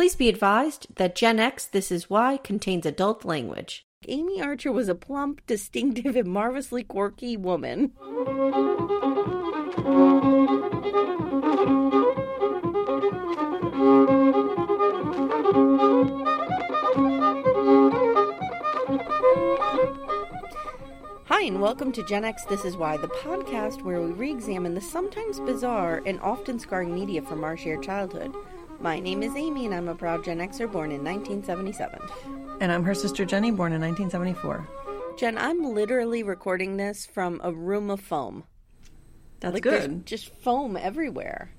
Please be advised that Gen X This Is Why contains adult language. Amy Archer was a plump, distinctive, and marvelously quirky woman. Hi, and welcome to Gen X This Is Why, the podcast where we re examine the sometimes bizarre and often scarring media from our shared childhood. My name is Amy, and I'm a proud Gen Xer born in 1977. And I'm her sister Jenny, born in 1974. Jen, I'm literally recording this from a room of foam. That's Like good. just foam everywhere.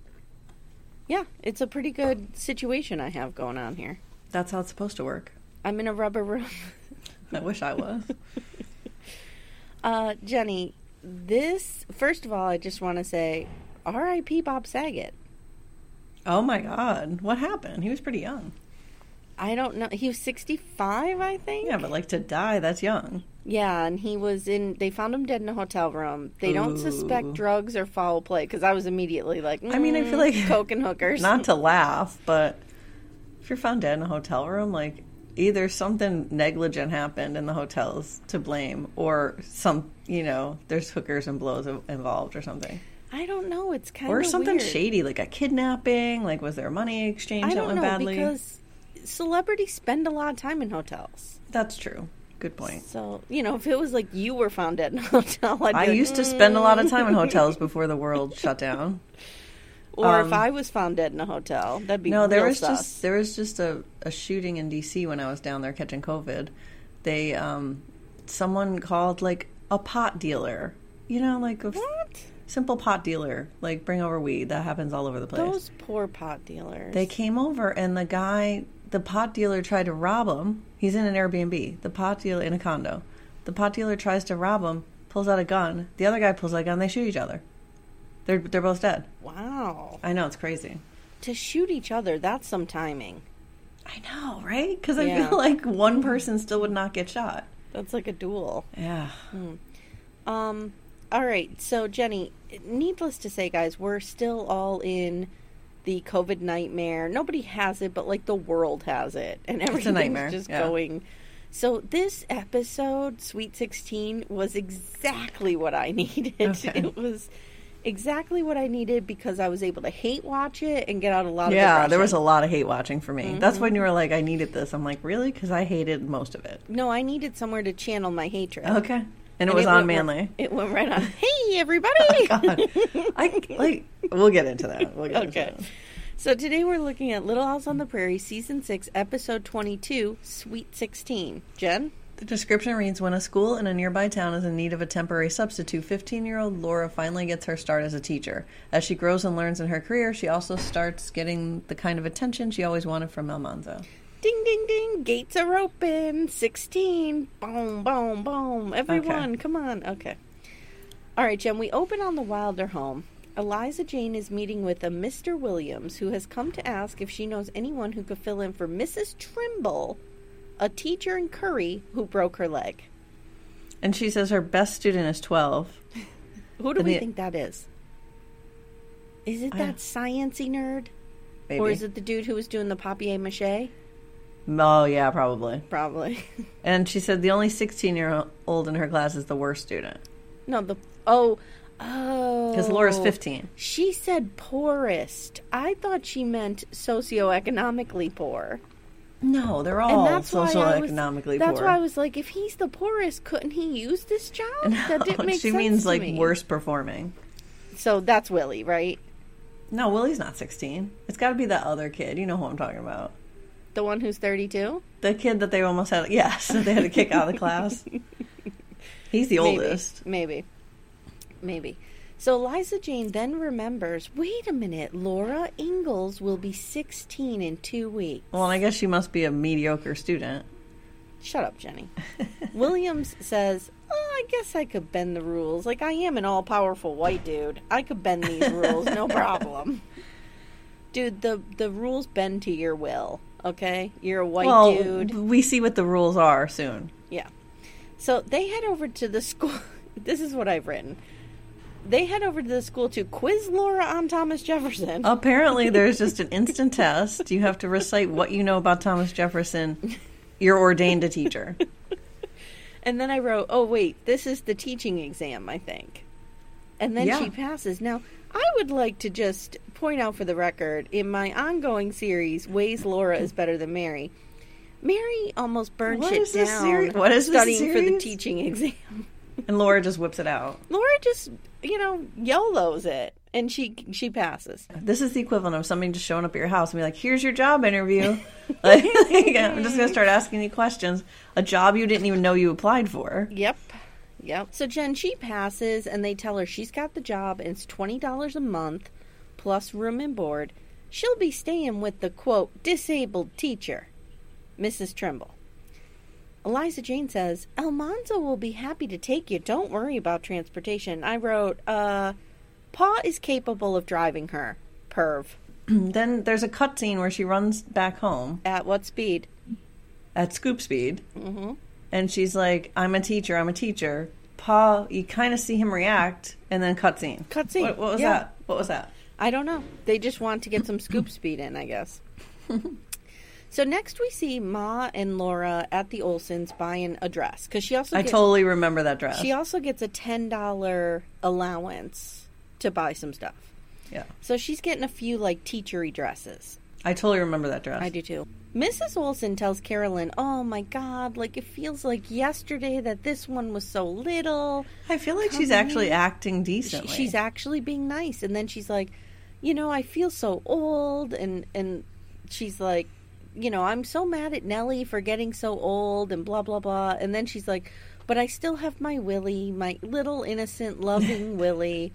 Yeah, it's a pretty good situation I have going on here. That's how it's supposed to work. I'm in a rubber room. I wish I was. Uh, Jenny, this first of all, I just want to say, R.I.P. Bob Saget. Oh my god, what happened? He was pretty young. I don't know. He was 65, I think. Yeah, but like to die, that's young. Yeah, and he was in. They found him dead in a hotel room. They don't suspect drugs or foul play because I was immediately like, I mean, I feel "Mm, like- coke and hookers. Not to laugh, but if you're found dead in a hotel room, like either something negligent happened in the hotels to blame, or some, you know, there's hookers and blows involved or something. I don't know. It's kind of Or something weird. shady, like a kidnapping. Like, was there a money exchange I that don't went know badly? because celebrities spend a lot of time in hotels. That's true. Good point. So you know, if it was like you were found dead in a hotel, I'd I like, used to spend a lot of time in "Mm." hotels before the world shut down. Or if um, I was found dead in a hotel, that'd be No, there was sus. just there was just a, a shooting in DC when I was down there catching COVID. They um someone called like a pot dealer. You know, like a what? Simple pot dealer, like bring over weed. That happens all over the place. Those poor pot dealers. They came over and the guy, the pot dealer tried to rob him. He's in an Airbnb. The pot dealer in a condo. The pot dealer tries to rob him, pulls out a gun. The other guy pulls out a gun. They shoot each other. They're they're both dead. wow. I know it's crazy. To shoot each other, that's some timing. I know, right? Because I Yeah. feel like one person still would not get shot. That's like a duel. Yeah. Um. All right. So Jenny, needless to say, guys, we're still all in the COVID nightmare. Nobody has it, but like the world has it, and everything's nightmare, just yeah. going. So this episode, Sweet Sixteen, was exactly what I needed. Okay. It was exactly what I needed because I was able to hate watch it and get out a lot of Yeah, there was a lot of hate watching for me. That's Mm-hmm. when you were like, I needed this. I'm like, really? Because I hated most of it. No, I needed somewhere to channel my hatred. Okay. And it And was on Manly. Right, it went right on. Hey, everybody! Oh, God. I like. We'll get into that. We'll get Okay. Into that. So today we're looking at Little House on the Prairie, Season 6, Episode 22, Sweet 16. Jen? The description reads When a school in a nearby town is in need of a temporary substitute, 15 year old Laura finally gets her start as a teacher. As she grows and learns in her career, she also starts getting the kind of attention she always wanted from Almanzo. Ding, ding, ding. Gates are open. 16. Boom, boom, boom. Everyone, come on. Okay. All right, Jen, we open on the Wilder home. Eliza Jane is meeting with a Mr. Williams who has come to ask if she knows anyone who could fill in for Mrs. Trimble, a teacher in Curry who broke her leg. And she says her best student is 12. Who do Then we the- think that is? Is it I- that sciency nerd? Maybe. Or is it the dude who was doing the papier mache? Oh, yeah, probably. Probably. And she said the only 16 year old in her class is the worst student. no, the oh, Oh. Because Laura's 15. She said poorest. I thought she meant socioeconomically poor. No, they're all and that's why I was, socioeconomically That's poor. why I was like, if he's the poorest, couldn't he use this job? that didn't make she sense means like me. worst performing. So that's Willie, right? No, Willie's not 16. It's got to be that other kid. You know who I'm talking about. The one who's 32? The kid that they almost had, yes, that they had to kick out of the class. He's the Maybe. oldest. Maybe. Maybe. So Liza Jane then remembers wait a minute, Laura Ingalls will be 16 in two weeks. Well, I guess she must be a mediocre student. Shut up, Jenny. Williams says, oh, I guess I could bend the rules. Like, I am an all powerful white dude. I could bend these rules, no problem. Dude, the, the rules bend to your will, okay? You're a white well, dude. we see what the rules are soon. Yeah. So they head over to the school. this is what I've written. They head over to the school to quiz Laura on Thomas Jefferson. Apparently, there's just an instant test. You have to recite what you know about Thomas Jefferson. You're ordained a teacher. And then I wrote, oh, wait, this is the teaching exam, I think. And then Yeah. she passes. Now, I would like to just point out for the record in my ongoing series, Ways Laura is Better Than Mary, Mary almost burned What shit down seri- what is this studying for the teaching exam. And Laura just whips it out. Laura just, you know, YOLOs it. And she she passes. This is the equivalent of somebody just showing up at your house and be like, "Here's your job interview." like, I'm just gonna start asking you questions. A job you didn't even know you applied for. Yep. Yep. So Jen, she passes and they tell her she's got the job and it's $20 a month plus room and board. She'll be staying with the quote, disabled teacher, Mrs. Trimble. Eliza Jane says, Almanzo will be happy to take you. Don't worry about transportation. I wrote, uh, Pa is capable of driving her. Perv. then there's a cutscene where she runs back home At what speed? at scoop speed, mm-hmm. and she's like, "I'm a teacher. I'm a teacher." Pa, you kind of see him react, and then cutscene. Cutscene, What, what was yeah. that? What was that? I don't know. They just want to get some scoop speed in, I guess. so next we see Ma and Laura at the Olsons buying a dress because she also I gets, totally remember that dress. she also gets a ten dollar allowance to buy some stuff. yeah, So she's getting a few like teachery dresses. I totally remember that dress. I do too. Mrs. Olson tells Carolyn, "Oh my God! Like it feels like yesterday that this one was so little." I feel like she's Come actually in. acting She- decently. she's actually being nice and then she's like you know i feel so old and and she's like you know i'm so mad at nellie for getting so old and blah blah blah. And then she's like but i still have my willie my little innocent loving willie.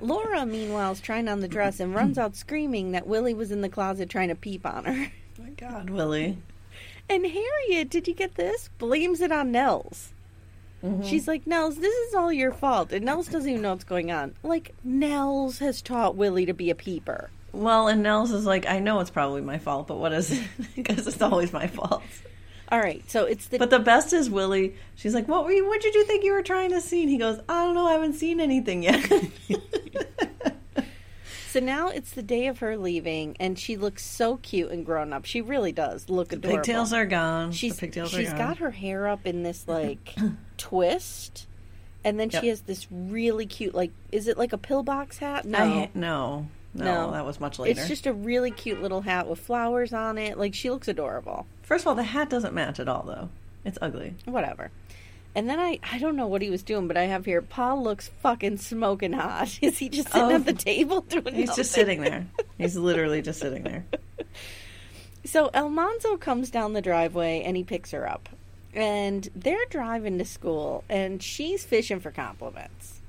Laura meanwhile is trying on the dress and runs out screaming that willie was in the closet trying to peep on her. My God, Willie. and harriet did you get this? Blames it on nels Mm-hmm. She's like, Nels, this is all your fault. And Nels doesn't even know what's going on. Like, Nels has taught Willie to be a peeper. Well, and Nels is like, I know it's probably my fault, but what is it? Because it's always my fault. All right, so it's the. But the best is Willie. She's like, "What were you? What did you think you were trying to see?" And he goes, "I don't know. I haven't seen anything yet." so now it's the day of her leaving, and she looks so cute and grown up. She really does look adorable. pigtails are gone. She's the pigtails she's are gone. She's got her hair up in this like twist, and then Yep. she has this really cute like. Is it like a pillbox hat? No, I, no, no, No. that was much later. It's just a really cute little hat with flowers on it. Like she looks adorable. First of all, the hat doesn't match at all, though. It's ugly. Whatever. And then I I don't know what he was doing, but I have here Pa looks fucking smoking hot. Is he just sitting Oh. at the table doing He's just sitting there. He's literally just sitting there. So Almanzo comes down the driveway and he picks her up. And they're driving to school and she's fishing for compliments.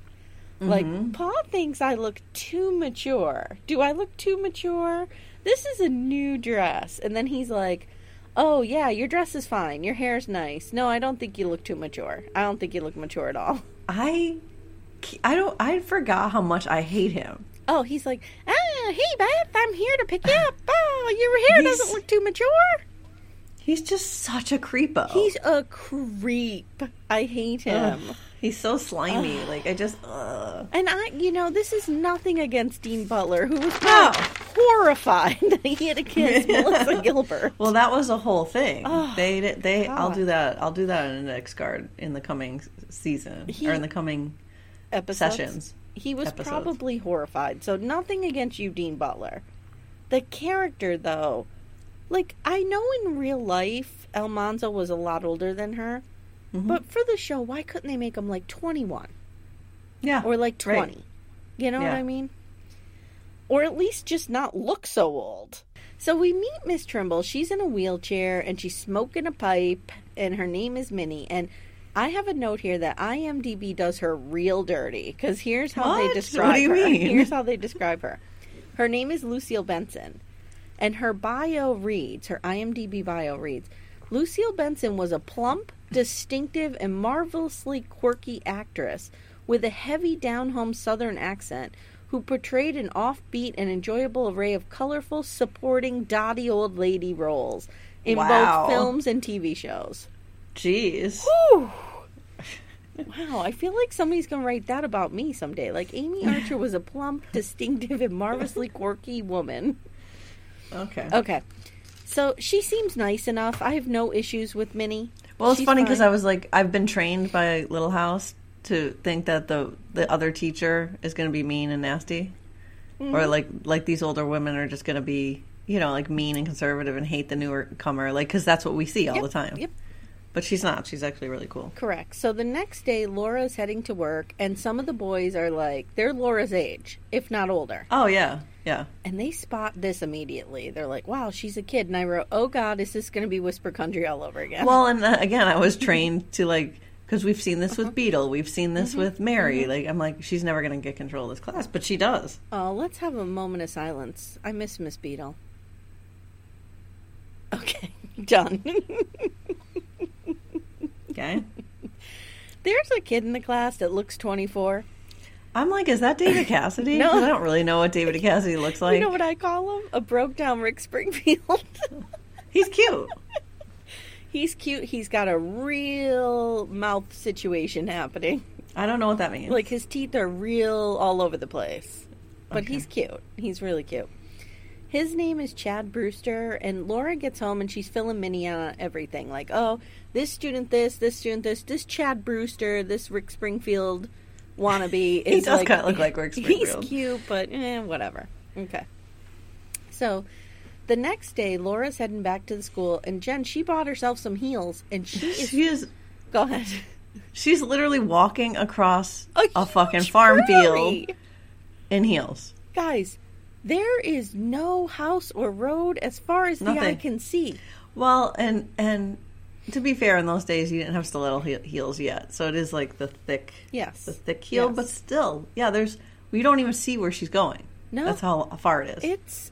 Like, mm-hmm. Pa thinks I look too mature. Do I look too mature? This is a new dress. And then he's like, Oh, yeah, your dress is fine. Your hair's nice. No, I don't think you look too mature. I don't think you look mature at all. I, I don't. I forgot how much I hate him. Oh, he's like, Ah, hey, Beth, I'm here to pick you up. Oh, your hair He's- doesn't look too mature. He's just such a creepo. He's a creep. I hate him. Ugh, he's so slimy. like I just. Ugh. And I, you know, this is nothing against Dean Butler, who was No. horrified that he had a kid, Melissa Gilbert. Well, that was a whole thing. they did- they. I'll do that. I'll do that in the next card in the coming season He- or in the coming Episodes. sessions. He was episodes. probably horrified. So nothing against you, Dean Butler. The character, though, like I know in real life, Almanzo was a lot older than her, Mm-hmm. but for the show, why couldn't they make him like twenty-one Yeah. or like Right. twenty? You know what I mean? Or at least just not look so old. So we meet Miss Trimble. She's in a wheelchair and she's smoking a pipe, and her name is Minnie. And I have a note here that IMDb does her real dirty because here's how they describe What do you her. mean? Here's how they describe her. Her name is Lucille Benson, and her bio reads, her IMDb bio reads, Lucille Benson was a plump, distinctive, and marvelously quirky actress with a heavy down home southern accent who portrayed an offbeat and enjoyable array of colorful, supporting, dotty old lady roles in Wow. both films and TV shows. Jeez. Wow, I feel like somebody's gonna write that about me someday. Like Amy Archer was a plump, distinctive, and marvelously quirky woman. Okay. Okay, so she seems nice enough. I have no issues with Minnie. Well, it's She's funny because. I was like, I've been trained by Little House to think that the the other teacher is going to be mean and nasty, Mm-hmm. or like like these older women are just going to be, you know, like mean and conservative and hate the newer comer, like because that's what we see all Yep, the time. yep. But she's not. She's actually really cool. Correct. So the next day, Laura's heading to work, and some of the boys are like, they're Laura's age, if not older. Oh yeah, yeah. And they spot this immediately. They're like, wow, she's a kid. And I wrote, oh God, is this going to be Whisper Country all over again? Well, and uh, again, I was trained to like because we've seen this Uh-huh. with Beadle, we've seen this Mm-hmm. with Mary. Like I'm like, she's never going to get control of this class, but she does. oh, let's have a moment of silence. I miss Miss Beadle. Okay, done. Okay. There's a kid in the class that looks 24. I'm like, is that David Cassidy? no. I don't really know what David Cassidy looks like. you know what I call him? A broke down Rick Springfield. He's cute. He's cute. He's got a real mouth situation happening. I don't know what that means. Like his teeth are real all over the place. But he's cute. He's really cute. His name is Chad Brewster, and Laura gets home and she's filling Minnie on uh, everything. Like, oh, this student this, this student this, this Chad Brewster, this Rick Springfield wannabe is does like, kinda look like Rick Springfield. He's cute, but eh, whatever. Okay. So the next day, Laura's heading back to the school, and Jen, she bought herself some heels, and she is. she is. Go ahead. She's literally walking across a, huge fucking farm prairie. field in heels. Guys, there is no house or road as far as the eye can see. Well, and and to be fair, in those days you didn't have stiletto he- heels yet, so it is like the thick, Yes. the thick heel. Yes. But still, yeah, there's we don't even see where she's going. No. that's how far it is. It's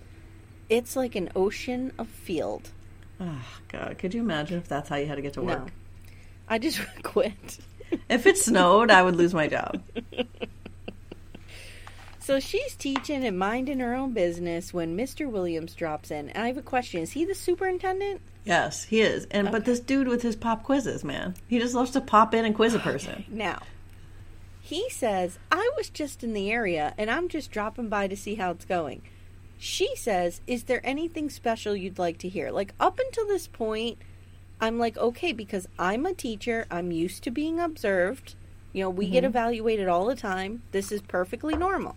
it's like an ocean of field. oh, God, could you imagine if that's how you had to get to work? No. I just quit. If it snowed, I would lose my job. So she's teaching and minding her own business when Mr. Williams drops in. And I have a question. Is he the superintendent? Yes, he is. And but this dude with his pop quizzes, man, he just loves to pop in and quiz a person. Now, he says, I was just in the area and I'm just dropping by to see how it's going. She says, Is there anything special you'd like to hear? Like, up until this point, I'm like, okay, because I'm a teacher, I'm used to being observed. You know, we get mm-hmm. evaluated all the time. This is perfectly normal.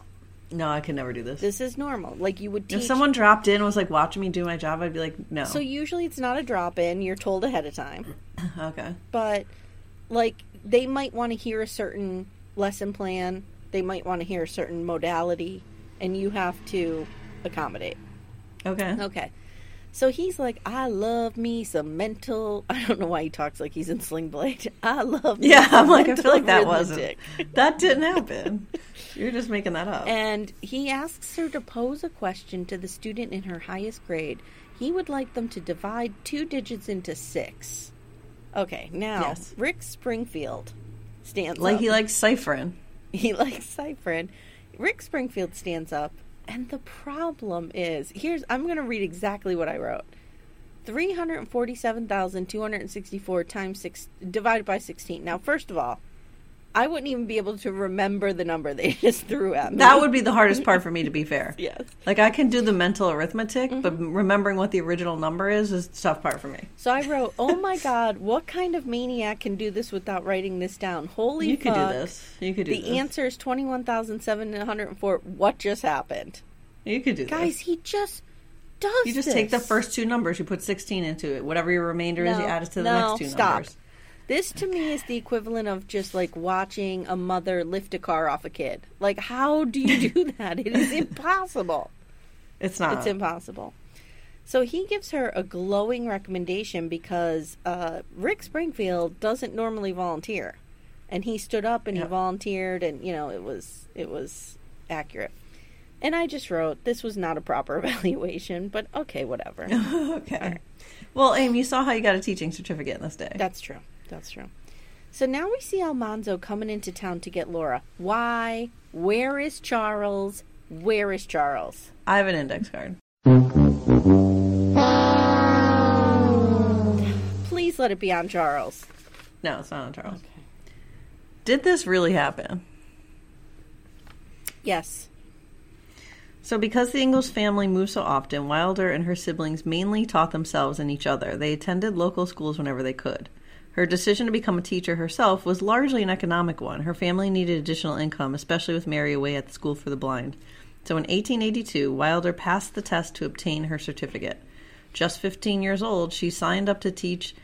No, I could never do this. This is normal. Like, you would teach. if someone dropped in and was like watching me do my job, I'd be like, no. so, usually it's not a drop in, you're told ahead of time. okay. but like they might want to hear a certain lesson plan they might want to hear a certain modality and you have to accommodate Okay. okay so he's like i love me some mental i don't know why he talks like he's in sling blade i love me Yeah, I'm like, I feel like that wasn't. That didn't happen. You're just making that up. and he asks her to pose a question to the student in her highest grade he would like them to divide two digits into six okay now Yes. rick springfield stands like up. he likes ciphering. he likes ciphering. Rick Springfield stands up, and the problem is here's I'm going to read exactly what I wrote. 347,264 times 6 divided by 16. Now, first of all, I wouldn't even be able to remember the number they just threw at me. That would be the hardest part for me, to be fair. Yes. Like I can do the mental arithmetic, but mm-hmm. remembering what the original number is is the tough part for me. So I wrote, "Oh my god, what kind of maniac can do this without writing this down? Holy You could do this. You could do this. The this. answer is 21,704. What just happened? You could do Guys, this. Guys. He just does You just take the first two numbers, you put 16 into it. Whatever your remainder is, you add it to the no, next two stop. numbers. This to me is the equivalent of just like watching a mother lift a car off a kid. Like, how do you do that? It is impossible. It's not. It's impossible. So he gives her a glowing recommendation because uh, Rick Springfield doesn't normally volunteer, and he stood up and he volunteered, and you know it was it was accurate. And I just wrote this was not a proper evaluation, but okay, whatever. okay. Well, Aim, you saw how you got a teaching certificate in this day. That's true. That's true. So now we see Almanzo coming into town to get Laura. Why? Where is Charles? Where is Charles? I have an index card. Please let it be on Charles. No, it's not on Charles. Okay. Did this really happen? Yes. So, because the Ingalls family moved so often, Wilder and her siblings mainly taught themselves and each other. They attended local schools whenever they could. Her decision to become a teacher herself was largely an economic one. Her family needed additional income, especially with Mary away at the School for the Blind. So, in 1882, Wilder passed the test to obtain her certificate. Just 15 years old, she signed up to teach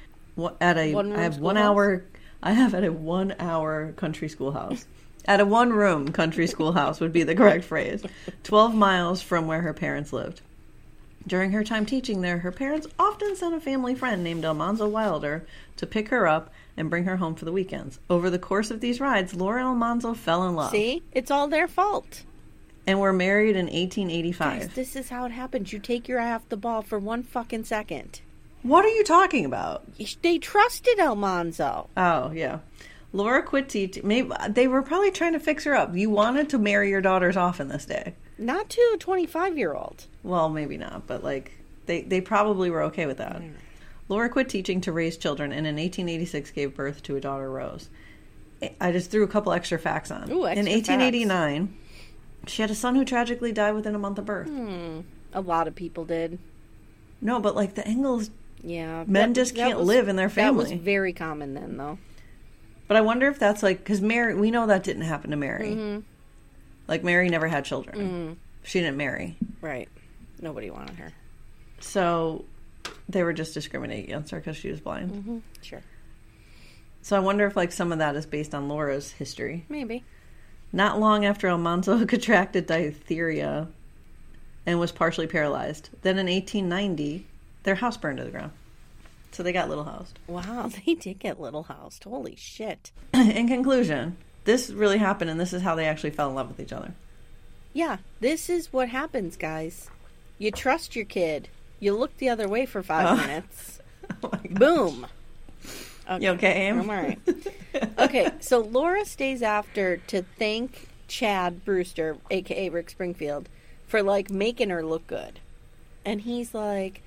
at a One-room I have one hour I have at a one hour country schoolhouse. At a one room country schoolhouse would be the correct phrase. 12 miles from where her parents lived. During her time teaching there, her parents often sent a family friend named Almanzo Wilder to pick her up and bring her home for the weekends. Over the course of these rides, Laura and Almanzo fell in love See? It's all their fault. and were married in Guys, 1885. this is how it happens. You take your eye off the ball for one fucking second. What are you talking about? They trusted Almanzo. Oh, yeah. Laura quit teaching. Maybe they were probably trying to fix her up. You wanted to marry your daughters off in this day. Not to a 25 year old. Well, maybe not, but like they they probably were okay with that. Laura quit teaching to raise children, and in 1886 gave birth to a daughter, Rose. I just threw a couple extra facts on. Ooh, extra in 1889, she had a son who tragically died within a month of birth. A lot of people did. No, but like the Ingalls, Yeah. Men just can't live in their That was family. very common then, though. but I wonder if that's like because Mary, we know that didn't happen to Mary. Mm-hmm. Like Mary never had children. Mm-hmm. She didn't marry, Right. Nobody wanted her. so they were just discriminating against her because she was blind. Mm-hmm. Sure. So I wonder if like some of that is based on Laura's history. Maybe. Not long after Almanzo contracted diphtheria and was partially paralyzed. Then in 1890, their house burned to the ground. So they got little housed. Wow, they did get Little Housed. Holy shit. in conclusion, this really happened and this is how they actually fell in love with each other. Yeah, this is what happens, guys. You trust your kid. You look the other way for five oh. minutes. Oh my God. Boom. You okay, Aim? I'm all right. Okay, so Laura stays after to thank Chad Brewster, aka Rick Springfield, for like making her look good. And he's like,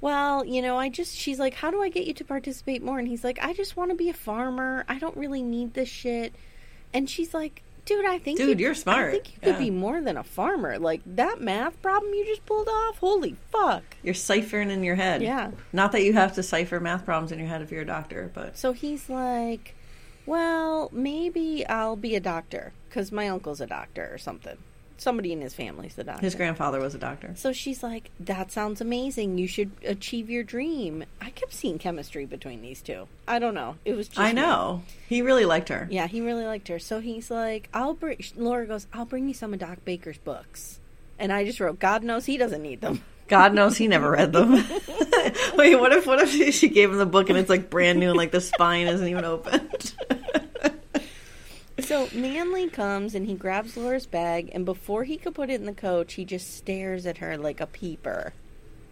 Well, you know, I just, she's like, How do I get you to participate more? And he's like, I just want to be a farmer. I don't really need this shit. And she's like, Dude, I think Dude, you- you're smart. I think you could Yeah. be more than a farmer. Like that math problem you just pulled off. Holy fuck! You're ciphering in your head. Yeah. Not that you have to cipher math problems in your head if you're a doctor, but So he's like, well, maybe I'll be a doctor because my uncle's a doctor or something. Somebody in his family's a doctor. his grandfather was a doctor. so she's like, that sounds amazing. You should achieve your dream. I kept seeing chemistry between these two. I don't know. It was just I me. know. He really liked her. Yeah, he really liked her. So he's like, I'll bring. Laura goes, I'll bring you some of Doc Baker's books. And I just wrote, God knows he doesn't need them. God knows he never read them. Wait, what if what if she, she gave him the book and it's like brand new and like the spine isn't even opened? So Manley comes and he grabs Laura's bag, and before he could put it in the coach, he just stares at her like a peeper.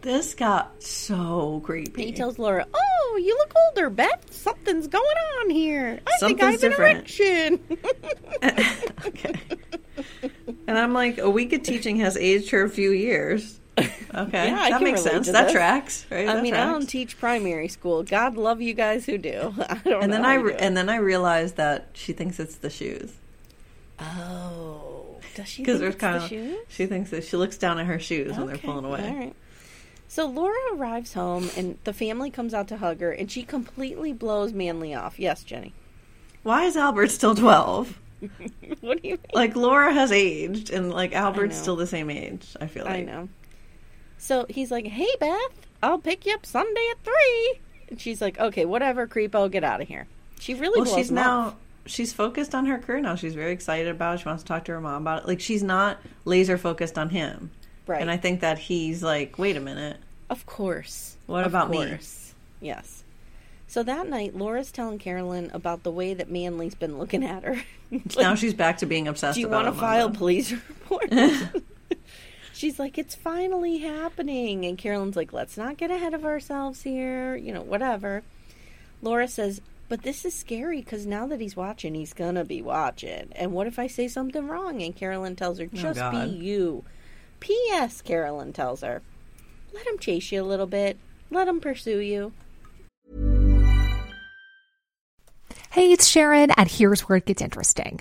this got so creepy. He tells Laura, "Oh, you look older, Beth. Something's going on here. I think I have Something's an erection." okay. And I'm like, a week of teaching has aged her a few years. Okay, Yeah, that makes sense. That tracks, right? I That mean, I don't teach primary school. God love you guys who do. I don't And know. then I re- and then I realized that she thinks it's the shoes oh, does she? because think there's it's kind the of shoes? she thinks that she looks down at her shoes when they're Okay, pulling away. All right. So Laura arrives home and the family comes out to hug her, and she completely blows Manly off. Yes, Jenny. Why is Albert still twelve? What do you mean? Like Laura has aged, and like Albert's still the same age. I feel like I know. So he's like, "Hey, Beth, I'll pick you up Sunday at 3. And she's like, "Okay, whatever, creepo, get out of here." She really Well, she's now off. she's focused on her career now. She's very excited about it. She wants to talk to her mom about it. Like she's not laser focused on him. Right. And I think that he's like, wait a minute. Of course. What Of about me? Yes. So that night, Laura's telling Carolyn about the way that Manly's been looking at her. Like, now she's back to being obsessed. Do you want to file police report? She's like, it's finally happening. And Carolyn's like, let's not get ahead of ourselves here, you know, whatever. Laura says, but this is scary because now that he's watching, he's going to be watching. And what if I say something wrong? And Carolyn tells her, oh, just be you. P.S. Carolyn tells her, let him chase you a little bit, let him pursue you. Hey, it's Sharon, and here's where it gets interesting.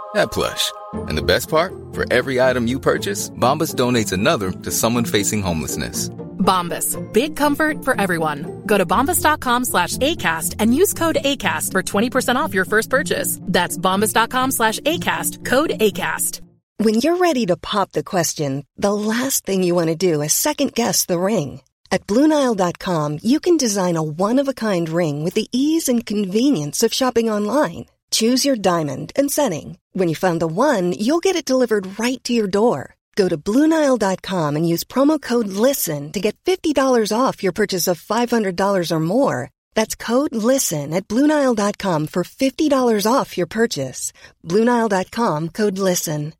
that plush. And the best part? For every item you purchase, Bombas donates another to someone facing homelessness. Bombas. Big comfort for everyone. Go to bombas.com slash ACAST and use code ACAST for 20% off your first purchase. That's bombas.com slash ACAST. Code ACAST. When you're ready to pop the question, the last thing you want to do is second guess the ring. At Bluenile.com, you can design a one of a kind ring with the ease and convenience of shopping online. Choose your diamond and setting. When you find the one, you'll get it delivered right to your door. Go to Bluenile.com and use promo code LISTEN to get $50 off your purchase of $500 or more. That's code LISTEN at Bluenile.com for $50 off your purchase. Bluenile.com code LISTEN.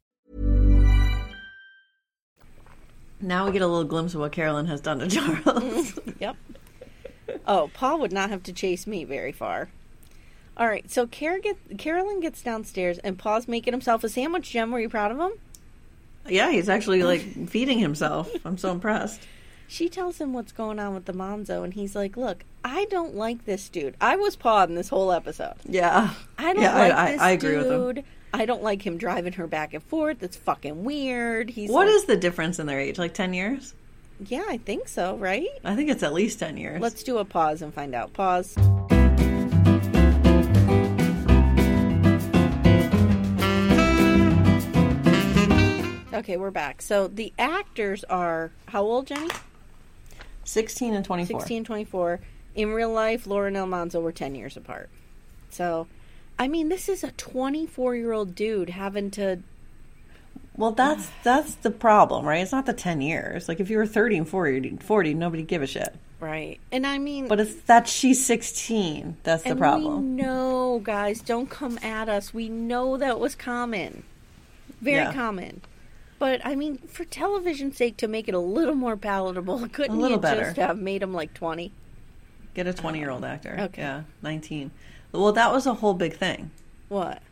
Now we get a little glimpse of what Carolyn has done to Charles. Yep. Oh, Pa would not have to chase me very far. All right, so Car- get, Carolyn gets downstairs and Pa's making himself a sandwich. Jen, were you proud of him? yeah, he's actually like feeding himself. I'm so impressed. She tells him what's going on with the Monzo, and he's like, "Look, I don't like this dude. I was Paul in this whole episode. Yeah. I don't yeah, like I, this I, I agree dude. with him. I don't like him driving her back and forth. That's fucking weird. He's What like, is the difference in their age? Like 10 years? Yeah, I think so. Right? I think it's at least 10 years. Let's do a pause and find out. Pause. Okay, we're back. So the actors are how old, Jenny? 16 and 24. 16 and 24. In real life, Laura and Almanzo were 10 years apart. So, I mean, this is a 24 year old dude having to. Well, that's that's the problem, right? It's not the 10 years. Like if you were 30 and 40, 40 nobody give a shit. Right. And I mean. But it's that she's 16. That's the and problem. No, guys, don't come at us. We know that was common. Very Yeah. common. But, I mean, for television's sake, to make it a little more palatable, couldn't little you better. just have made him like 20? Get a 20 year old uh, actor. Okay. Yeah, 19. Well, that was a whole big thing. What?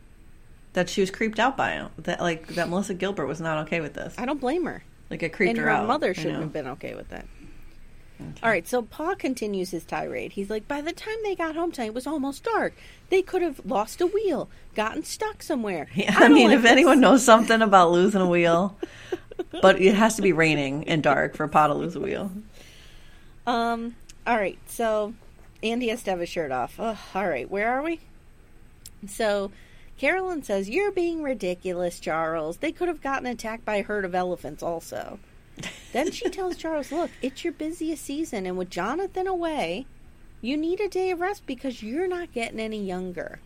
That she was creeped out by him. That like that Melissa Gilbert was not okay with this. I don't blame her. Like it creeped and her, her out. mother shouldn't know? have been okay with that. All right, so Pa continues his tirade. He's like, by the time they got home tonight, it was almost dark. They could have lost a wheel, gotten stuck somewhere. Yeah, I I, mean, like if this." anyone knows something about losing a wheel, but it has to be raining and dark for Pa to lose a wheel. Um. All right. So Andy has to have his shirt off. Oh, all right. Where are we? So Carolyn says, "You're being ridiculous, Charles. They could have gotten attacked by a herd of elephants, also." Then she tells Charles, "Look, it's your busiest season, and with Jonathan away, you need a day of rest because you're not getting any younger."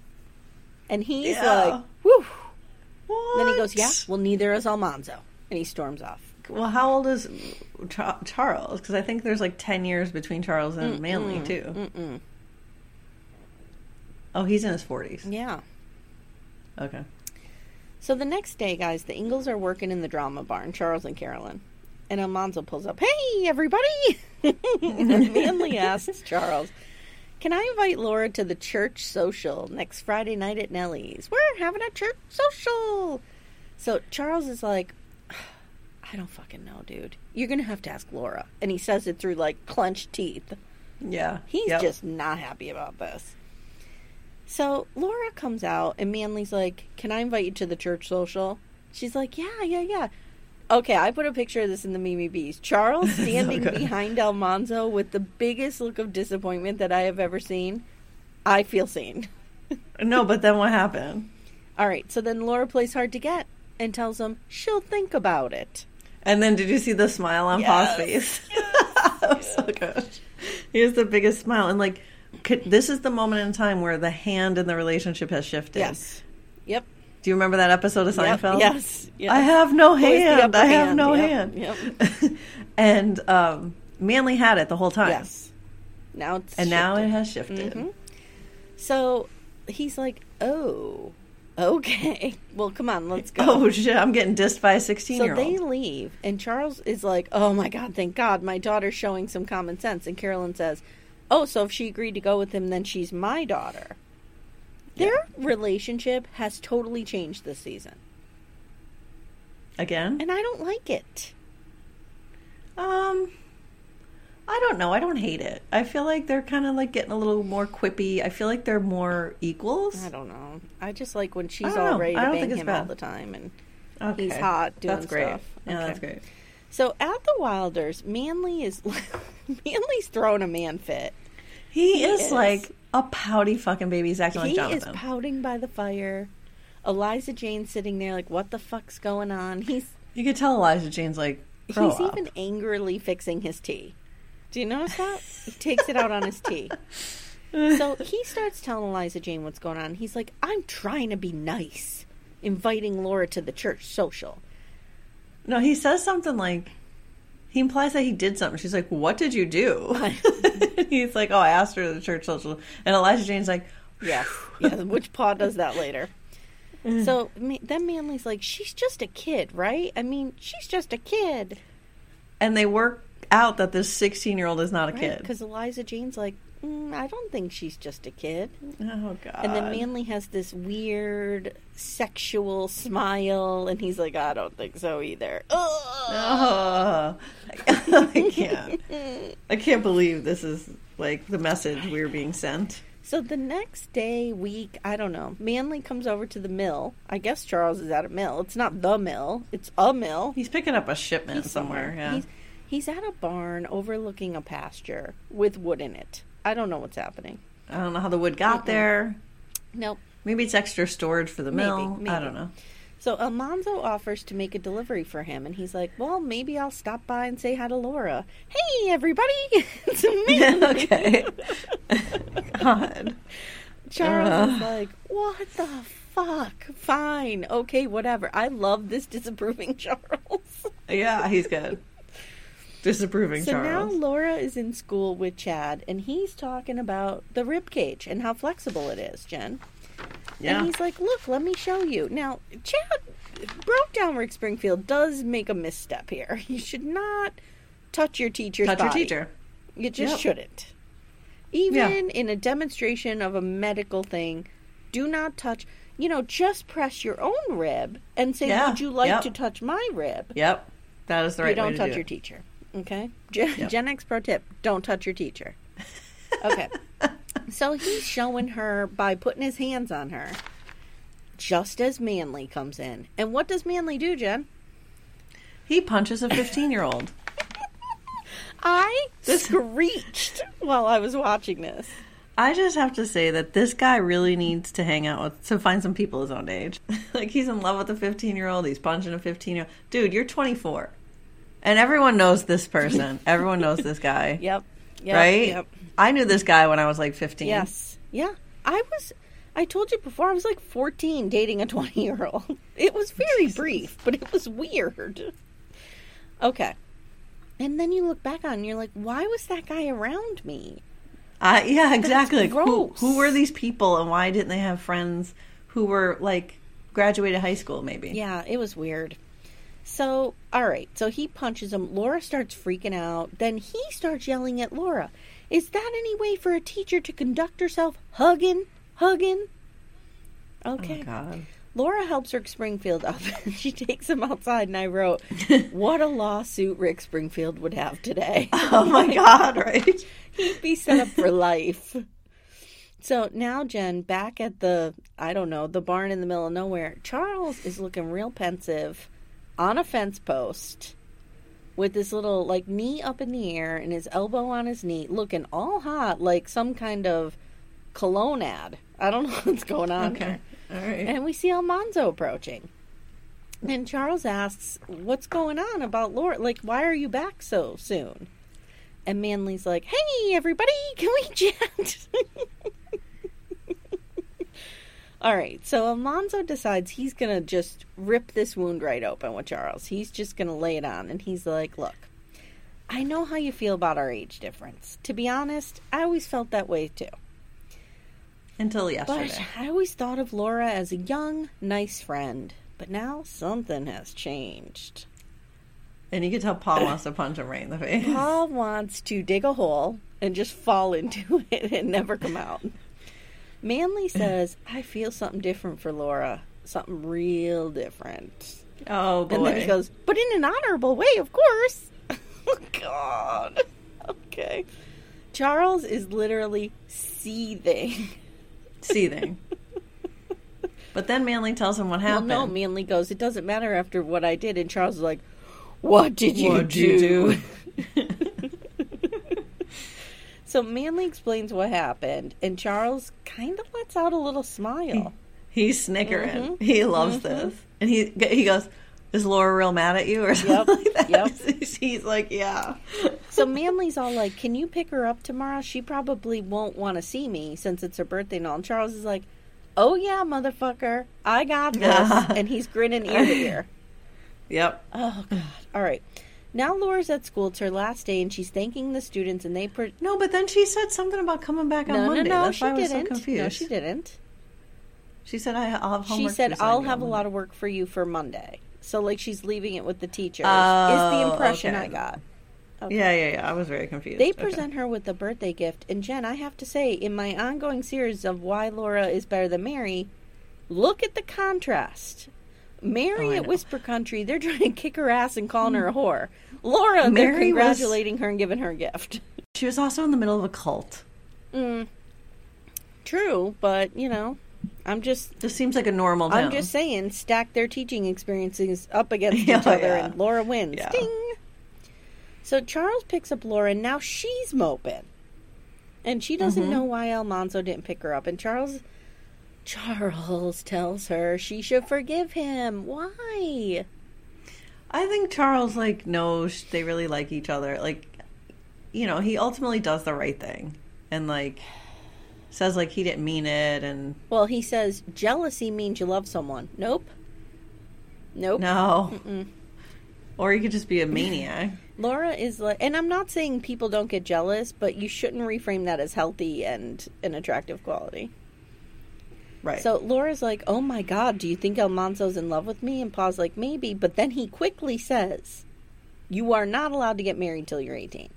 And he's Yeah. like, "Whew." What? Then he goes, "Yeah, well, neither is Almanzo," and he storms off. Well, how old is Charles? Because I think there's like 10 years between Charles and Manly, too. Mm-mm. Oh, he's in his 40s. Yeah. Okay. So the next day, guys, the Ingalls are working in the drama barn, Charles and Carolyn. And Almanzo pulls up, Hey, everybody! and Manly asks Charles, Can I invite Laura to the church social next Friday night at Nellie's? We're having a church social! So Charles is like, I don't fucking know, dude. You're going to have to ask Laura. And he says it through like clenched teeth. Yeah. He's Yep. just not happy about this. So Laura comes out and Manly's like, Can I invite you to the church social? She's like, Yeah, yeah, yeah. Okay, I put a picture of this in the Mimi Bees. Charles standing behind Almanzo with the biggest look of disappointment that I have ever seen. I feel seen. No, but then what happened? All right, so then Laura plays hard to get and tells him she'll think about it. And then did you see the smile on Pa's face? that was so good. He has the biggest smile. And like, could, this is the moment in time where the hand in the relationship has shifted. Yes. Yep. Do you remember that episode of Yep, Seinfeld? yes, yes. I have no hand. I have hand, no yep, hand. yep. and um, Manly had it the whole time. Yes. Now it's And now it has shifted. Mhm. So he's like, "Oh, okay. Well, come on, let's go." Oh shit! I'm getting dissed by a 16 so they leave, and Charles is like, "Oh my god, thank God, my daughter's showing some common sense." And Carolyn says, "Oh, so if she agreed to go with him, then she's my daughter." Their relationship has totally changed this season, Again? and I don't like it. Um, I don't know. I don't hate it. I feel like they're kind of like getting a little more quippy. I feel like they're more equals. I don't know. I just like when she's all know. ready to bang him all the time, and Okay. he's hot doing That's great. stuff. Yeah, Okay. that's great. So at the Wilders, Manly is Manly's throwing a man fit. He, He is, is. like a pouty fucking baby. Acting like he Jonathan. is pouting by the fire. Eliza Jane sitting there like, "What the fuck's going on?" He's you could tell Eliza Jane's like, he's up. even angrily fixing his tea. Do you notice that? he takes it out on his tea. So he starts telling Eliza Jane what's going on. He's like, "I'm trying to be nice, inviting Laura to the church social." No, he says something like, he implies that he did something. She's like, what did you do? he's like, oh, I asked her to the church social. And Eliza Jane's like, Yes, yes. Which paw does that later? So then Manly's like, she's just a kid, right? I mean, she's just a kid, and they work out that this 16 year old is not a kid. Because Eliza Jane's like, mm, I don't think she's just a kid. Oh, God. And then Manly has this weird sexual smile, and he's like, I don't think so either. Oh, I can't. I can't believe this is like the message we're being sent. So the next day, week, I don't know. Manly comes over to the mill. I guess Charles is at a mill. It's not the mill; it's a mill. He's picking up a shipment He's somewhere. Yeah. He's, he's at a barn overlooking a pasture with wood in it. I don't know what's happening. I don't know how the wood got there. Nope. Maybe it's extra storage for the Maybe, mill. I don't know. So Almanzo offers to make a delivery for him, and he's like, "Well, maybe I'll stop by and say hi to Laura. Hey, everybody, it's me." okay. God. Charles is like, "What the fuck? Fine, okay, whatever." I love this disapproving Charles. Yeah, he's good. Disapproving so Charles. now Laura is in school with Chad, and he's talking about the rib cage and how flexible it is, Jen. yeah. And he's like, "Look, let me show you." Now, Chad broke down Rick Springfield does make a misstep here. You should not touch your teacher's Touch your teacher. You just Yep. shouldn't. Even in a demonstration of a medical thing, do not touch. You know, just press your own rib and say, Yeah, "Would you like yep. to touch my rib?" Yep. That is the right you don't to touch do your teacher. Okay? Gen, Yep. Gen X pro tip don't touch your teacher. Okay. so he's showing her by putting his hands on her just as Manly comes in. And what does Manly do, Jen? He punches a 15 year old. I screeched while I was watching this. I just have to say that this guy really needs to hang out with to find some people his own age. like he's in love with a 15 year old. He's punching a 15 year old. Dude, you're 24, and everyone knows this person. everyone knows this guy. Yep. yep right? Yep. I knew this guy when I was like 15. Yes. Yeah. I was. I told you before. I was like 14 dating a 20 year old. It was very brief, but it was weird. Okay. And then you look back on and you're like, why was that guy around me? Uh, yeah, exactly. Like, who, who were these people and why didn't they have friends who were like graduated high school maybe? Yeah, it was weird. So, all right. So he punches him. Laura starts freaking out. Then he starts yelling at Laura. Is that any way for a teacher to conduct herself? Hugging? Hugging? Oh, okay. Oh god. Laura helps Rick Springfield up. she takes him outside, and I wrote, What a lawsuit Rick Springfield would have today. Oh my god, right? He'd be set up for life. So now, Jen, back at the, I don't know, the barn in the middle of nowhere, Charles is looking real pensive on a fence post with this little, like, knee up in the air and his elbow on his knee, looking all hot, like some kind of cologne ad. I don't know what's going on Okay. there. All right. And we see Almanzo approaching. And Charles asks, What's going on about Laura? Like, why are you back so soon? And Manly's like, Hey, everybody, can we chat? All right, so Almanzo decides he's going to just rip this wound right open with Charles. He's just going to lay it on. And he's like, Look, I know how you feel about our age difference. To be honest, I always felt that way too. Until But yesterday. I always thought of Laura as a young, nice friend. But now something has changed. And you can tell Pa wants to punch him right in the face. Pa wants to dig a hole and just fall into it and never come out. Manly says, I feel something different for Laura. Something real different. Oh boy. And then he goes, But in an honorable way, of course. oh, God. Okay. Charles is literally seething. seething. But then Manly tells him what Well, happened. no, Manly goes, It doesn't matter after what I did. And Charles is like, What did you What'd do? you do? so Manly explains what happened, and Charles kind of lets out a little smile. He's snickering. Mm-hmm. He loves this, and he he goes, "Is Laura real mad at you or something like that?" yep. He's like, "Yeah." So Manly's all like, Can you pick her up tomorrow? She probably won't want to see me since it's her birthday and all. And Charles is like, Oh, yeah, motherfucker. I got this. and he's grinning ear to ear. Yep. Oh, God. All right. Now Laura's at school. It's her last day, and she's thanking the students, and they. Per- No, but then she said something about coming back on no, no, Monday. no, That's she why I was didn't. so confused. No, she didn't. She said, I, "I'll have She said, I'll have a lot of work for you for Monday. So, like, she's leaving it with the teachers, is Oh, the impression okay. I got. Yeah, yeah, yeah. I was very confused. They Okay. present her with a birthday gift, and Jen, I have to say, in my ongoing series of why Laura is better than Mary, look at the contrast. Mary Oh, at. Whisper Country, they're trying to kick her ass and calling her a whore. Laura, they're Mary was- congratulating her and giving her a gift. She was also in the middle of a cult. Mm. True, but you know, I'm just This seems like a normal town. I'm just saying, stack their teaching experiences up against Yeah, each other, yeah. and Laura wins. Yeah. Ding. So Charles picks up Laura, and now she's moping, and she doesn't Mm-hmm. know why Almanzo didn't pick her up. And Charles, Charles tells her she should forgive him. Why? I think Charles like knows they really like each other. Like, you know, he ultimately does the right thing, and like says like he didn't mean it, and Well, he says jealousy means you love someone. Nope. Nope. no, or he could just be a maniac. Laura is like, and I'm not saying people don't get jealous, but you shouldn't reframe that as healthy and an attractive quality. Right. So Laura's like, "Oh my God, do you think Almanzo's in love with me?" And Pa's like, "Maybe," but then he quickly says, "You are not allowed to get married till you're 18."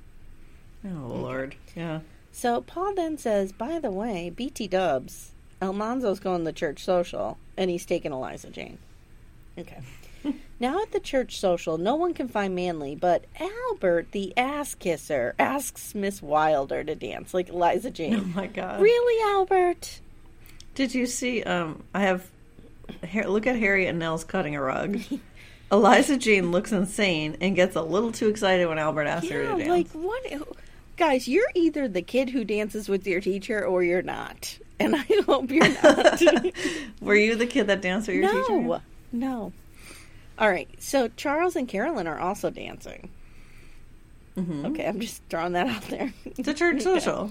oh Lord, yeah. So Paul then says, "By the way, BT Dubs, Almanzo's going to the church social, and he's taking Eliza Jane." Okay. now at the church social, no one can find Manly, but Albert, the ass kisser, asks Miss Wilder to dance like Eliza Jane. Oh my God. really, Albert? Did you see? Um, I have. Look at Harry and Nell's cutting a rug. Eliza Jane looks insane and gets a little too excited when Albert asks her to dance. like what? Guys, you're either the kid who dances with your teacher or you're not. And I hope you're not. Were you the kid that danced with your no, teacher? no. All right, so Charles and Carolyn are also dancing. Okay, I'm just throwing that out there. It's a church social.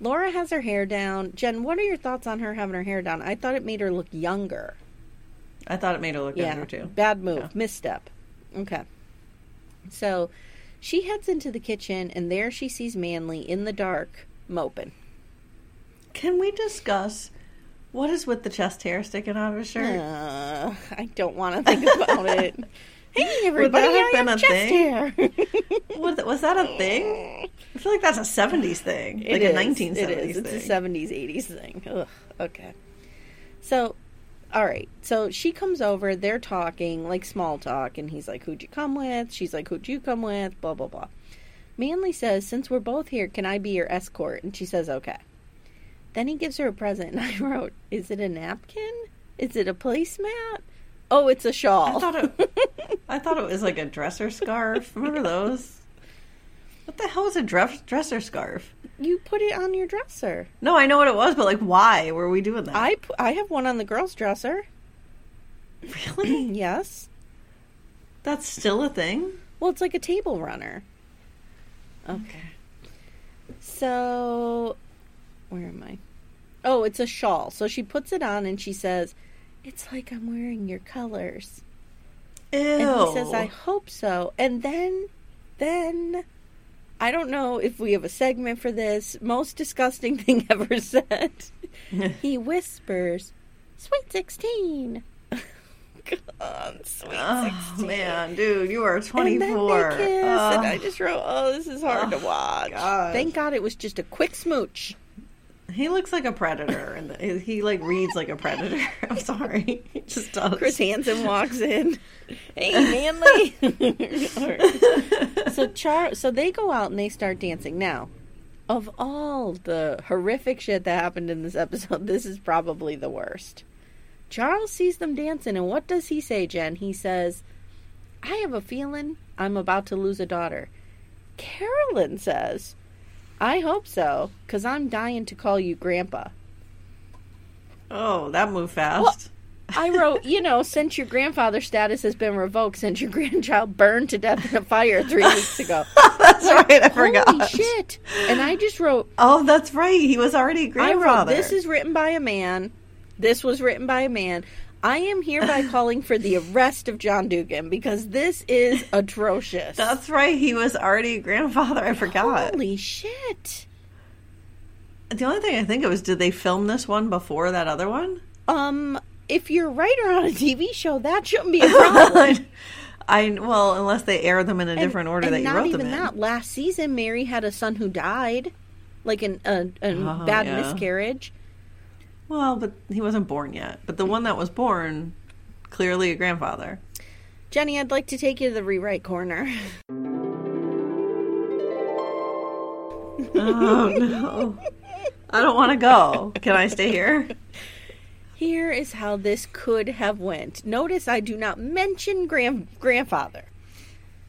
Laura has her hair down. Jen, what are your thoughts on her having her hair down? I thought it made her look younger. I thought it made her look Yeah, younger too. bad move, misstep. Okay. So she heads into the kitchen, and there she sees Manly in the dark, moping. Can we discuss what is with the chest hair sticking out of his shirt? Uh, I don't want to think about it. Hey, everybody, have I been have a thing? Was, was that a thing? I feel like that's a 70s thing. It like is. a 1970s It is. thing. It's a 70s, 80s thing. Ugh. Okay. So, all right. So she comes over. They're talking, like small talk. And he's like, Who'd you come with? She's like, Who'd you come with? Blah, blah, blah. Manly says, Since we're both here, can I be your escort? And she says, Okay. Then he gives her a present. And I wrote, Is it a napkin? Is it a placemat? Oh, it's a shawl. I thought it. I thought it was like a dresser scarf. Remember those? What the hell is a dress, dresser scarf? you put it on your dresser. No, I know what it was, but like, why were we doing that? I, pu- I have one on the girl's dresser. really? yes. That's still a thing. Well, it's like a table runner. Okay. So, where am I? Oh, it's a shawl. So she puts it on and she says, It's like I'm wearing your colors. Ew. And he says, I hope so. And then, then, I don't know if we have a segment for this. Most disgusting thing ever said. he whispers, Sweet 16. God, sweet Oh 16. man, dude, you are 24. And then 24. they kiss, Ugh. and I just wrote, "Oh, this is hard to watch." gosh. Thank God it was just a quick smooch. He looks like a predator, and he like reads like a predator. I'm sorry, he just does. Chris Hansen walks in. Hey, Manly. Right. So Char, so they go out and they start dancing. Now, of all the horrific shit that happened in this episode, this is probably the worst. Charles sees them dancing, and what does he say, Jen? He says, "I have a feeling I'm about to lose a daughter." Carolyn says, "I hope so, cause I'm dying to call you Grandpa." Oh, that moved fast. I wrote, you know, since your grandfather status has been revoked, since your grandchild burned to death in a fire three weeks ago. That's right. I forgot. Holy shit! And I just wrote, Oh, that's right. He was already a I grandfather. wrote, this is written by a man. This was written by a man. I am hereby calling for the arrest of John Dugan because this is atrocious. That's right. He was already a grandfather. I forgot. Holy shit! The only thing I think of is, did they film this one before that other one? Um, if you're a writer on a TV show, that shouldn't be a problem. I well, unless they air them in a different order that you wrote them in. Not even that. Last season, Mary had a son who died, like an a, a Oh, bad yeah. miscarriage. Well, but he wasn't born yet. But the one that was born, clearly a grandfather. Jenny, I'd like to take you to the rewrite corner. Oh no. I don't want to go. Can I stay here? Here is how this could have went. Notice I do not mention grand grandfather.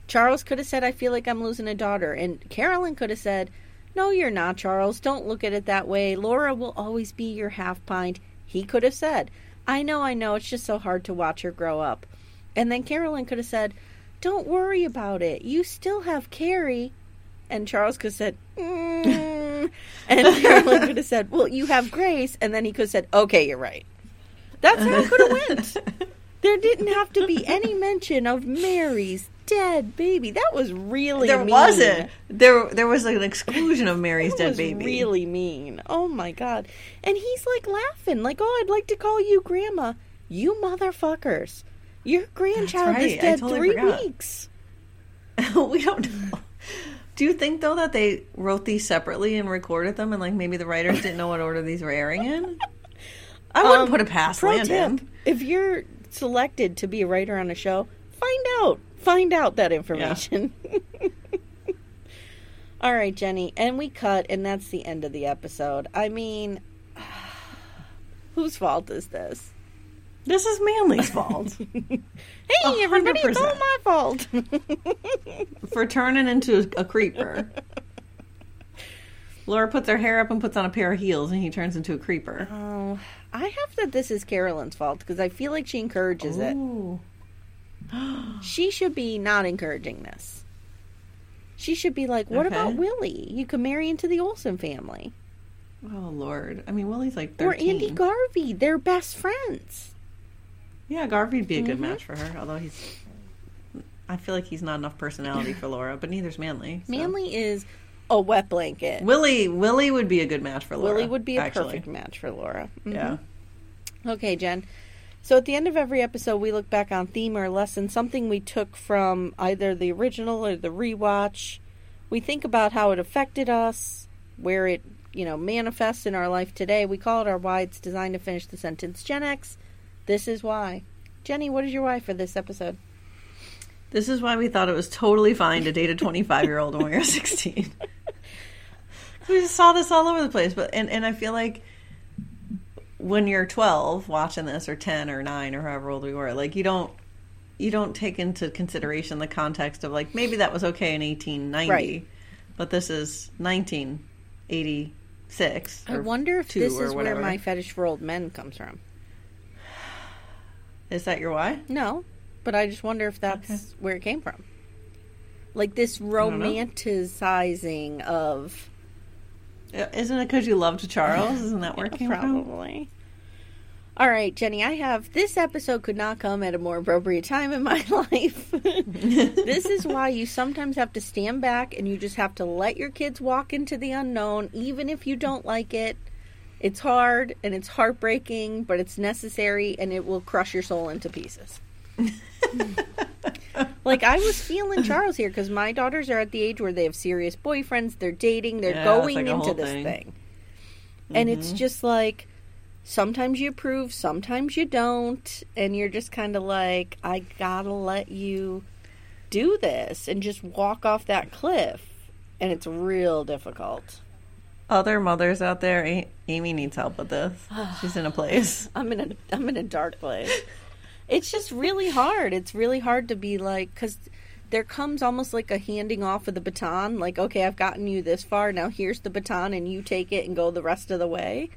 Charles could have said, "I feel like I'm losing a daughter," and Carolyn could have said, "No, you're not, Charles. Don't look at it that way. Laura will always be your half pint." He could have said, "I know, I know. It's just so hard to watch her grow up," and then Carolyn could have said, "Don't worry about it. You still have Carrie," and Charles could have said, mm. and Carolyn could have said, "Well, you have Grace," and then he could have said, "Okay, you're right." That's how it could have went. There didn't have to be any mention of Mary's dead baby. That was really There mean. wasn't. There there was an exclusion of Mary's That dead was baby. really mean. Oh my god! And he's like laughing, like, "Oh, I'd like to call you Grandma." You motherfuckers! Your grandchild right. is dead totally three forgot. weeks. we don't know. Do you think though that they wrote these separately and recorded them, and like maybe the writers didn't know what order these were airing in? I wouldn't Um, put it past pro Landon. tip, if you're selected to be a writer on a show, find out. Find out that information. All right, Jenny. And we cut, and that's the end of the episode. I mean, whose fault is this? This is Manly's fault. Hey, everybody, it's all my fault. for turning into a creeper. Laura puts her hair up and puts on a pair of heels, and he turns into a creeper. oh, I have that this is Carolyn's fault because I feel like she encourages it. Oh. She should be not encouraging this. She should be like, what Okay. about Willie? You could marry into the Oleson family. Oh Lord! I mean, Willie's like Or thirteen. Andy Garvey. They're best friends. yeah, Garvey'd be a good Mm-hmm. match for her. Although he's, I feel like he's not enough personality for Laura, but neither's Manly. so. Manly is a wet blanket. Willie, Willie would be a good match for Laura. Willie would be a actually. perfect match for Laura. Mhm. Yeah. Okay, Jen. So at the end of every episode, we look back on theme or lesson, something we took from either the original or the rewatch. We think about how it affected us, where it, you know, manifests in our life today. We call it our why. It's designed to finish the sentence. Gen X, this is why. Jenny, what is your why for this episode? This is why we thought it was totally fine to date a 25 year old when we were 16. we just saw this all over the place, but and, and I feel like when you're 12 watching this or 10 or 9 or however old we were, like you don't you don't take into consideration the context of like maybe that was okay in 1890, Right. but this is 1986. I wonder if this is where my fetish for old men comes from. Is that your why? No, but I just wonder if that's where it came from. Like this romanticizing of Uh, isn't it because you loved Charles? Isn't that where it came from? probably. All right, Jenny, I have this episode could not come at a more appropriate time in my life. this is why you sometimes have to stand back and you just have to let your kids walk into the unknown, even if you don't like it. It's hard and it's heartbreaking, but it's necessary and it will crush your soul into pieces. like I was feeling Charles here because my daughters are at the age where they have serious boyfriends, they're dating, they're Yeah, going like into this thing. thing. And it's mm-hmm. just like sometimes you approve, sometimes you don't, and you're just kind of like, I gotta let you do this and just walk off that cliff. And it's real difficult. Other mothers out there, Amy needs help with this. She's in a place. I'm in a I'm in a dark place. it's just really hard. It's really hard to be like cuz there comes almost like a handing off of the baton like okay, I've gotten you this far, now here's the baton and you take it and go the rest of the way.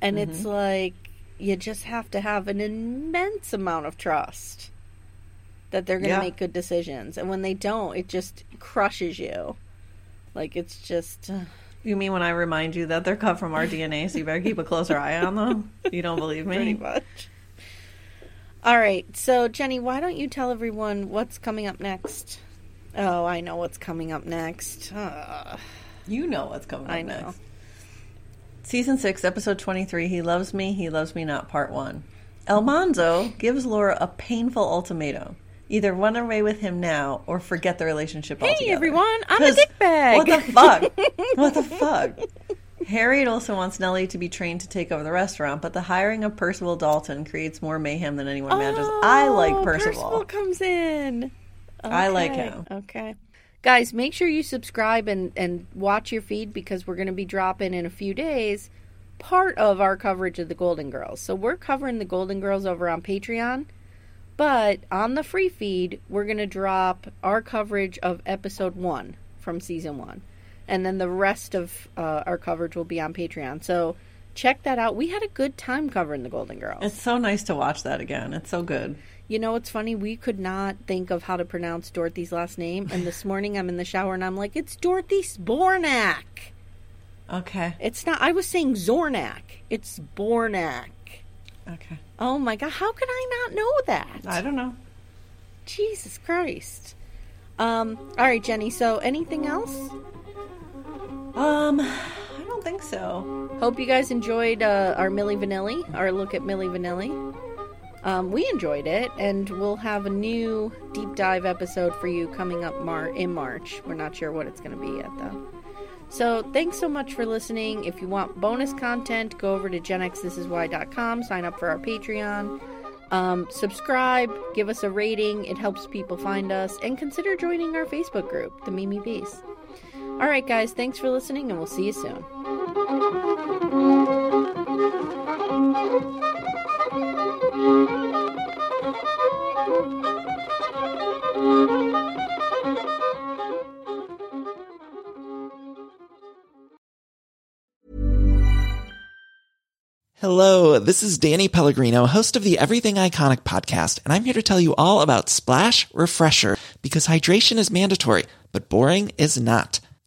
And it's like you just have to have an immense amount of trust that they're going to Yeah. make good decisions. And when they don't, it just crushes you. Like it's just uh, You mean when I remind you that they're cut from our DNA, so you better keep a closer eye on them? You don't believe me? pretty much. All right, so Jenny, why don't you tell everyone what's coming up next? Oh, I know what's coming up next. Uh, You know what's coming up I know. next. Season 6, Episode 23 He Loves Me, He Loves Me Not, Part 1. Almanzo gives Laura a painful ultimatum. Either run away with him now or forget the relationship Hey, altogether. everyone, I'm a dick bag. What the fuck? what the fuck? Harriet also wants Nellie to be trained to take over the restaurant, but the hiring of Percival Dalton creates more mayhem than anyone imagines. I oh, like Oh, Percival. comes in. I like him. Okay. Guys, make sure you subscribe and, and watch your feed because we're going to be dropping in a few days part of our coverage of the Golden Girls. So we're covering the Golden Girls over on Patreon, but on the free feed, we're going to drop our coverage of episode one from season one. And then the rest of uh, our coverage will be on Patreon. So check that out. We had a good time covering the Golden Girls. It's so nice to watch that again. It's so good. You know what's funny? We could not think of how to pronounce Dorothy's last name, and this morning I'm in the shower and I'm like, "It's Dorothy Spornak." Okay. It's not. I was saying Zornak. It's Bornak. Okay. Oh my god! How could I not know that? I don't know. Jesus Christ. Um. All right, Jenny. So, anything else? Um, I don't think so. Hope you guys enjoyed uh, our Milli Vanilli, our look at Milli Vanilli. Um, we enjoyed it, and we'll have a new deep dive episode for you coming up Mar- in March. We're not sure what it's going to be yet, though. So, thanks so much for listening. If you want bonus content, go over to genxthisiswhy.com, sign up for our Patreon, um, subscribe, give us a rating. It helps people find us, and consider joining our Facebook group, the Mimi Bees. All right, guys, thanks for listening, and we'll see you soon. Hello, this is Danny Pellegrino, host of the Everything Iconic podcast, and I'm here to tell you all about Splash Refresher because hydration is mandatory, but boring is not.